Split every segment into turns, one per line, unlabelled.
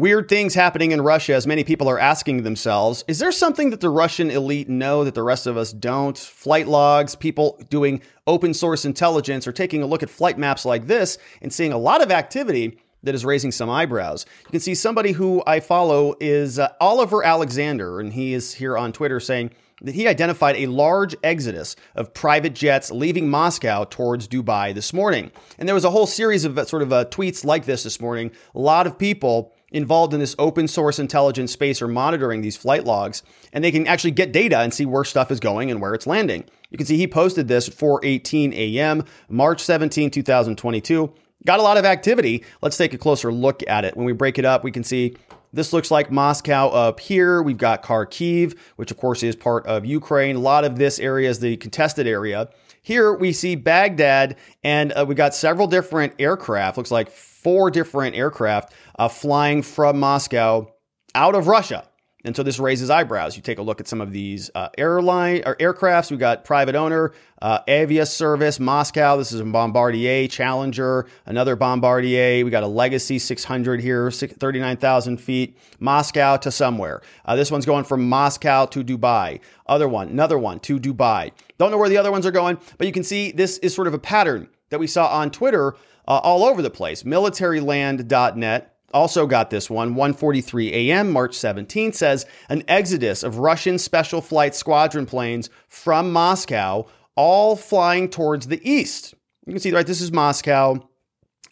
Weird things happening in Russia as many people are asking themselves, is there something that the Russian elite know that the rest of us don't? Flight logs, people doing open source intelligence or taking a look at flight maps like this and seeing a lot of activity that is raising some eyebrows. You can see somebody who I follow is uh, Oliver Alexander, and he is here on Twitter saying, that he identified a large exodus of private jets leaving Moscow towards Dubai this morning. And there was a whole series of uh, sort of uh, tweets like this this morning. A lot of people involved in this open source intelligence space are monitoring these flight logs, and they can actually get data and see where stuff is going and where it's landing. You can see he posted this at 4:18 a.m. March 17, 2022. Got a lot of activity. Let's take a closer look at it. When we break it up, we can see this looks like Moscow up here. We've got Kharkiv, which of course is part of Ukraine. A lot of this area is the contested area. Here we see Baghdad, and uh, we got several different aircraft. Looks like four different aircraft uh, flying from Moscow out of Russia. And so this raises eyebrows. You take a look at some of these uh, airline or aircrafts. We got private owner, uh, Aviaservice, Moscow. This is a Bombardier Challenger, another Bombardier. We got a Legacy 600 here, 39,000 feet, Moscow to somewhere. Uh, this one's going from Moscow to Dubai. Other one, another one to Dubai. Don't know where the other ones are going, but you can see this is sort of a pattern that we saw on Twitter uh, all over the place. Militaryland.net also got this one 1:43 a.m. March 17th says an exodus of Russian special flight squadron planes from Moscow all flying towards the east. You can see right this is Moscow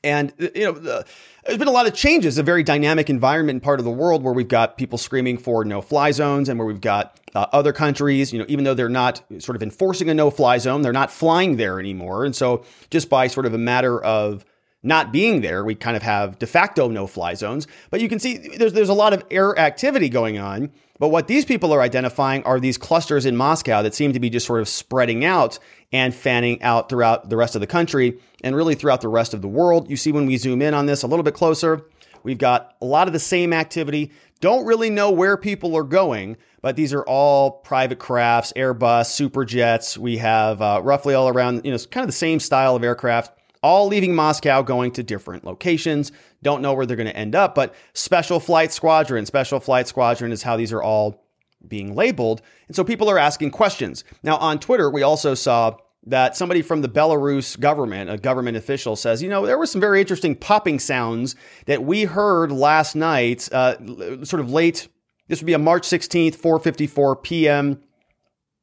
and you know the, there's been a lot of changes, a very dynamic environment in part of the world where we've got people screaming for no fly zones and where we've got uh, other countries, you know, even though they're not sort of enforcing a no fly zone, they're not flying there anymore. And so just by sort of a matter of not being there, we kind of have de facto no fly zones. But you can see there's, there's a lot of air activity going on. But what these people are identifying are these clusters in Moscow that seem to be just sort of spreading out and fanning out throughout the rest of the country and really throughout the rest of the world. You see when we zoom in on this a little bit closer, we've got a lot of the same activity. Don't really know where people are going, but these are all private crafts, Airbus, super jets. We have uh, roughly all around, you know, kind of the same style of aircraft all leaving Moscow going to different locations. Don't know where they're going to end up, but Special Flight Squadron, Special Flight Squadron is how these are all being labeled. And so people are asking questions. Now, on Twitter, we also saw that somebody from the Belarus government, a government official, says, you know, there were some very interesting popping sounds that we heard last night, uh, sort of late. This would be a March 16th, 4:54 p.m.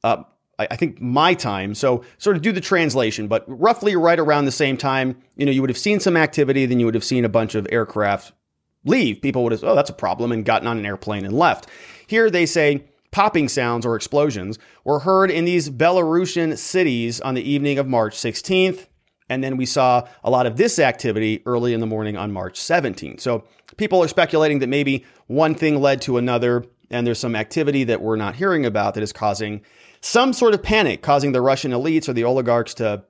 Uh, I think my time. So sort of do the translation, but roughly right around the same time, you know, you would have seen some activity, then you would have seen a bunch of aircraft leave. People would have, oh, that's a problem, and gotten on an airplane and left. Here they say popping sounds or explosions were heard in these Belarusian cities on the evening of March 16th. And then we saw a lot of this activity early in the morning on March 17th. So people are speculating that maybe one thing led to another, and there's some activity that we're not hearing about that is causing some sort of panic causing the Russian elites or the oligarchs to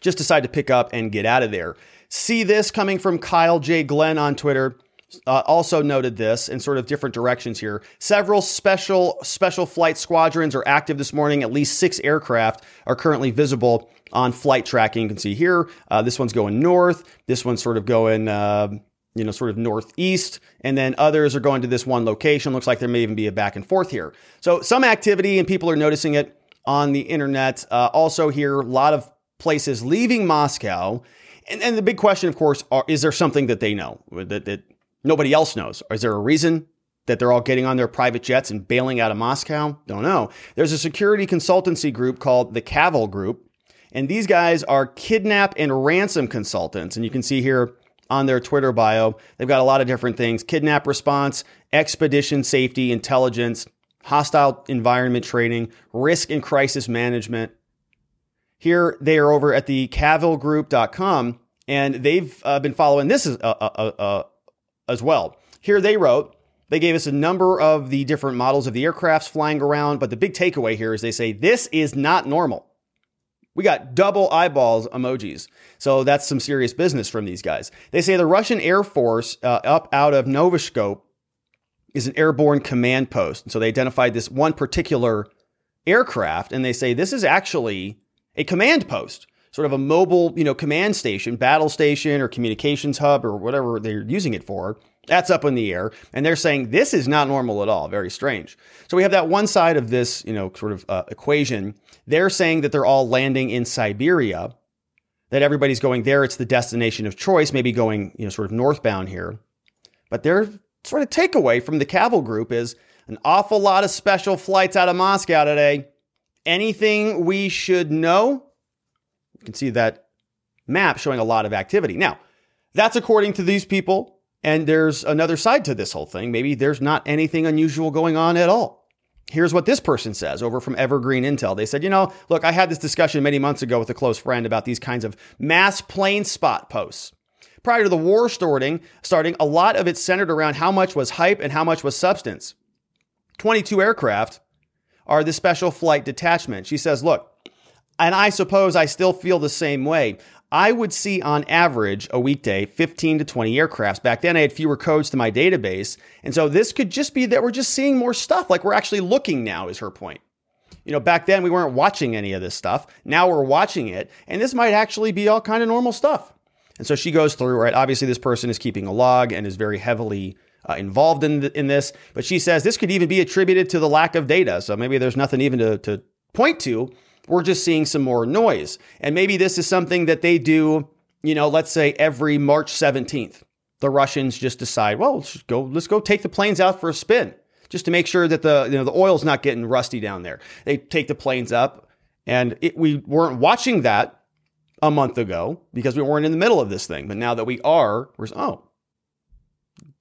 just decide to pick up and get out of there. See this coming from Kyle J. Glenn on Twitter. Uh, also noted this in sort of different directions here. Several special special flight squadrons are active this morning. At least six aircraft are currently visible on flight tracking. You can see here. Uh, this one's going north. This one's sort of going uh, you know, sort of northeast, and then others are going to this one location. Looks like there may even be a back and forth here. So some activity, and people are noticing it on the internet. Uh, also, here a lot of places leaving Moscow, and, and the big question, of course, are, is there something that they know that, that nobody else knows? Is there a reason that they're all getting on their private jets and bailing out of Moscow? Don't know. There's a security consultancy group called the Cavil Group, and these guys are kidnap and ransom consultants, and you can see here on their Twitter bio. They've got a lot of different things kidnap response, expedition safety, intelligence, hostile environment training, risk and crisis management. Here they are over at the cavilgroup.com and they've uh, been following this as, uh, uh, uh, uh, as well. Here they wrote, they gave us a number of the different models of the aircrafts flying around, but the big takeaway here is they say this is not normal. We got double eyeballs emojis. So that's some serious business from these guys. They say the Russian Air Force uh, up out of Novichok is an airborne command post. And so they identified this one particular aircraft and they say this is actually a command post, sort of a mobile, you know, command station, battle station or communications hub or whatever they're using it for That's up in the air. And they're saying this is not normal at all. Very strange. So we have that one side of this, you know, sort of uh, equation. They're saying that they're all landing in Siberia, that everybody's going there. It's the destination of choice, maybe going, you know, sort of northbound here. But their sort of takeaway from the Cavill group is an awful lot of special flights out of Moscow today. Anything we should know? You can see that map showing a lot of activity. Now, that's according to these people. And there's another side to this whole thing. Maybe there's not anything unusual going on at all. Here's what this person says over from Evergreen Intel. They said, you know, look, I had this discussion many months ago with a close friend about these kinds of mass plane spot posts. Prior to the war starting, starting, a lot of it centered around how much was hype and how much was substance. 22 aircraft are the special flight detachment. She says, look, and I suppose I still feel the same way. I would see on average a weekday 15 to 20 aircrafts. Back then, I had fewer codes to my database. And so this could just be that we're just seeing more stuff. Like we're actually looking now, is her point. You know, back then we weren't watching any of this stuff. Now we're watching it. And this might actually be all kind of normal stuff. And so she goes through, right? Obviously, this person is keeping a log and is very heavily uh, involved in, in this. But she says this could even be attributed to the lack of data. So maybe there's nothing even to, to point to we're just seeing some more noise. And maybe this is something that they do, you know, let's say every March 17th. The Russians just decide, well, let's go, let's go take the planes out for a spin just to make sure that the, you know, the oil's not getting rusty down there. They take the planes up and it, we weren't watching that a month ago because we weren't in the middle of this thing. But now that we are, we're, oh,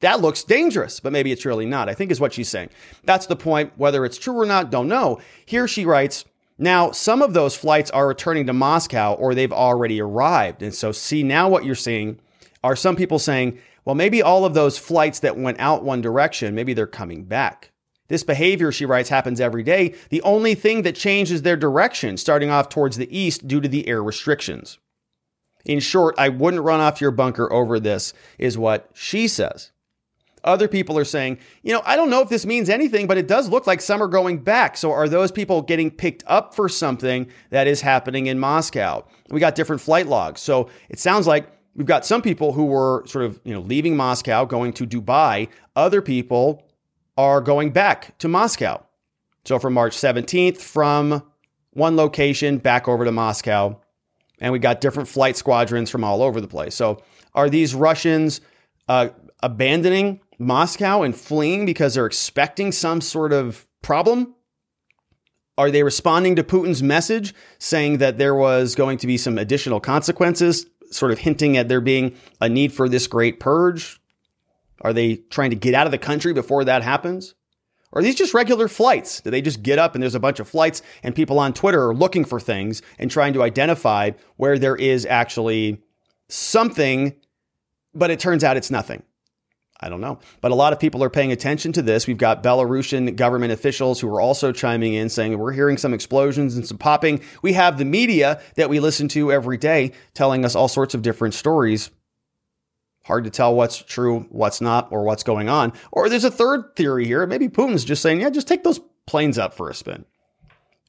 that looks dangerous, but maybe it's really not, I think is what she's saying. That's the point. Whether it's true or not, don't know. Here she writes, now, some of those flights are returning to Moscow or they've already arrived. And so, see, now what you're seeing are some people saying, well, maybe all of those flights that went out one direction, maybe they're coming back. This behavior, she writes, happens every day. The only thing that changes their direction, starting off towards the east due to the air restrictions. In short, I wouldn't run off your bunker over this, is what she says. Other people are saying, you know, I don't know if this means anything, but it does look like some are going back. So are those people getting picked up for something that is happening in Moscow? We got different flight logs. So it sounds like we've got some people who were sort of, you know, leaving Moscow, going to Dubai. Other people are going back to Moscow. So from March 17th, from one location back over to Moscow. And we got different flight squadrons from all over the place. So are these Russians uh, abandoning Moscow and fleeing because they're expecting some sort of problem? Are they responding to Putin's message saying that there was going to be some additional consequences, sort of hinting at there being a need for this great purge? Are they trying to get out of the country before that happens? Or are these just regular flights? Do they just get up and there's a bunch of flights and people on Twitter are looking for things and trying to identify where there is actually something, but it turns out it's nothing? I don't know. But a lot of people are paying attention to this. We've got Belarusian government officials who are also chiming in saying we're hearing some explosions and some popping. We have the media that we listen to every day telling us all sorts of different stories. Hard to tell what's true, what's not, or what's going on. Or there's a third theory here. Maybe Putin's just saying, yeah, just take those planes up for a spin.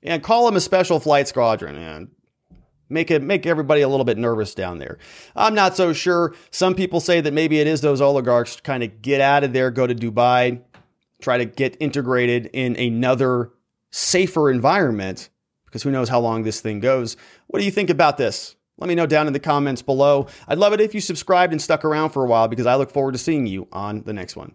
And call them a special flight squadron. And make it make everybody a little bit nervous down there. I'm not so sure. Some people say that maybe it is those oligarchs kind of get out of there, go to Dubai, try to get integrated in another safer environment because who knows how long this thing goes. What do you think about this? Let me know down in the comments below. I'd love it if you subscribed and stuck around for a while because I look forward to seeing you on the next one.